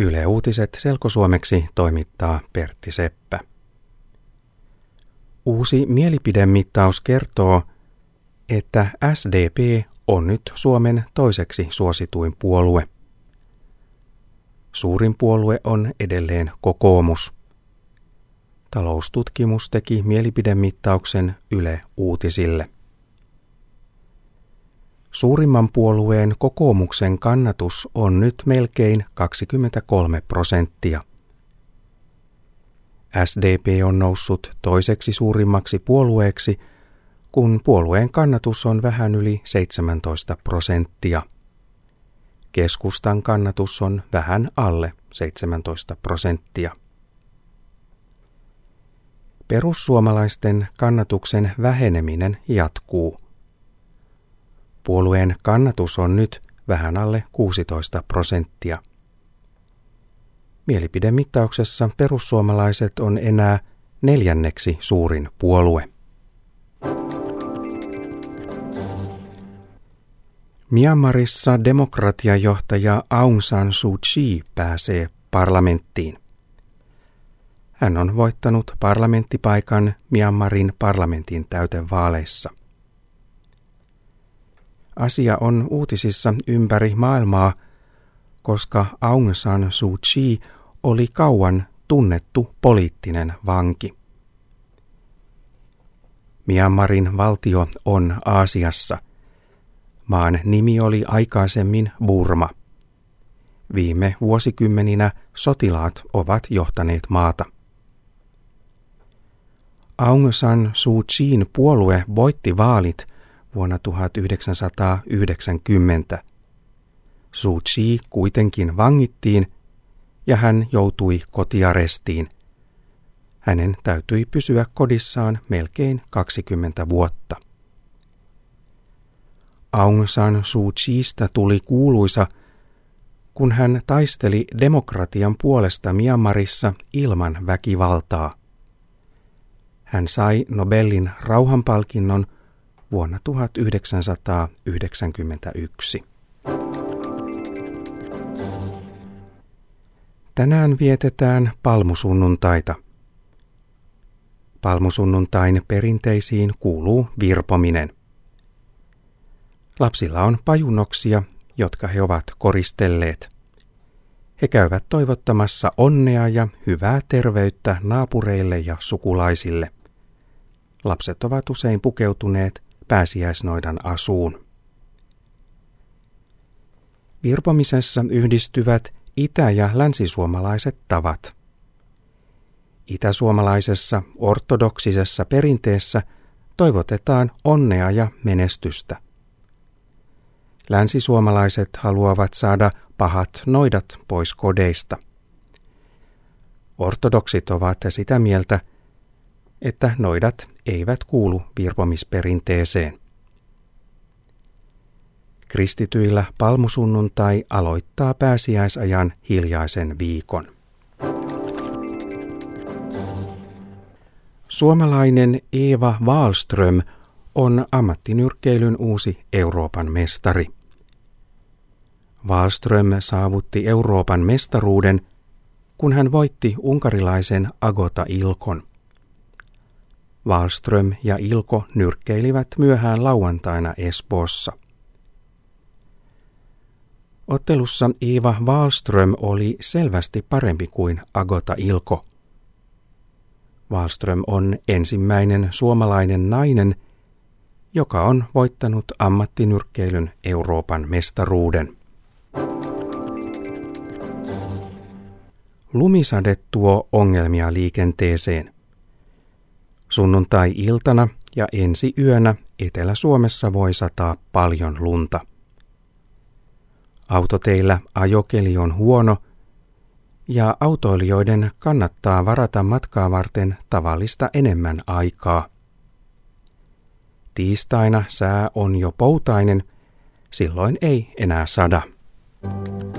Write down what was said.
Yle Uutiset selkosuomeksi toimittaa Pertti Seppä. Uusi mielipidemittaus kertoo, että SDP on nyt Suomen toiseksi suosituin puolue. Suurin puolue on edelleen kokoomus. Taloustutkimus teki mielipidemittauksen Yle Uutisille. Suurimman puolueen kokoomuksen kannatus on nyt melkein 23 prosenttia. SDP on noussut toiseksi suurimmaksi puolueeksi, kun puolueen kannatus on vähän yli 17 prosenttia. Keskustan kannatus on vähän alle 17 prosenttia. Perussuomalaisten kannatuksen väheneminen jatkuu – Puolueen kannatus on nyt vähän alle 16 prosenttia. Mielipidemittauksessa perussuomalaiset on enää neljänneksi suurin puolue. Myanmarissa demokratiajohtaja Aung San Suu Kyi pääsee parlamenttiin. Hän on voittanut parlamenttipaikan Myanmarin parlamentin täytevaaleissa. Asia on uutisissa ympäri maailmaa, koska Aung San Suu Kyi oli kauan tunnettu poliittinen vanki. Myanmarin valtio on Aasiassa. Maan nimi oli aikaisemmin Burma. Viime vuosikymmeninä sotilaat ovat johtaneet maata. Aung San Suu Kyin puolue voitti vaalit – vuonna 1990. Suu Kyi kuitenkin vangittiin ja hän joutui kotiarestiin. Hänen täytyi pysyä kodissaan melkein 20 vuotta. Aung San Suu Kyiistä tuli kuuluisa, kun hän taisteli demokratian puolesta Myanmarissa ilman väkivaltaa. Hän sai Nobelin rauhanpalkinnon – vuonna 1991. Tänään vietetään palmusunnuntaita. Palmusunnuntain perinteisiin kuuluu virpominen. Lapsilla on pajunoksia, jotka he ovat koristelleet. He käyvät toivottamassa onnea ja hyvää terveyttä naapureille ja sukulaisille. Lapset ovat usein pukeutuneet pääsiäisnoidan asuun. Virpomisessa yhdistyvät itä- ja länsisuomalaiset tavat. Itäsuomalaisessa ortodoksisessa perinteessä toivotetaan onnea ja menestystä. Länsisuomalaiset haluavat saada pahat noidat pois kodeista. Ortodoksit ovat sitä mieltä, että noidat eivät kuulu virpomisperinteeseen. Kristityillä palmusunnuntai aloittaa pääsiäisajan hiljaisen viikon. Suomalainen Eeva Wallström on ammattinyrkkeilyn uusi Euroopan mestari. Wallström saavutti Euroopan mestaruuden, kun hän voitti unkarilaisen Agota Ilkon. Wallström ja Ilko nyrkkeilivät myöhään lauantaina Espoossa. Ottelussa Iiva Wallström oli selvästi parempi kuin Agota Ilko. Wallström on ensimmäinen suomalainen nainen, joka on voittanut ammattinyrkkeilyn Euroopan mestaruuden. Lumisade tuo ongelmia liikenteeseen. Sunnuntai-iltana ja ensi yönä Etelä-Suomessa voi sataa paljon lunta. Autoteillä ajokeli on huono ja autoilijoiden kannattaa varata matkaa varten tavallista enemmän aikaa. Tiistaina sää on jo poutainen, silloin ei enää sada. thank you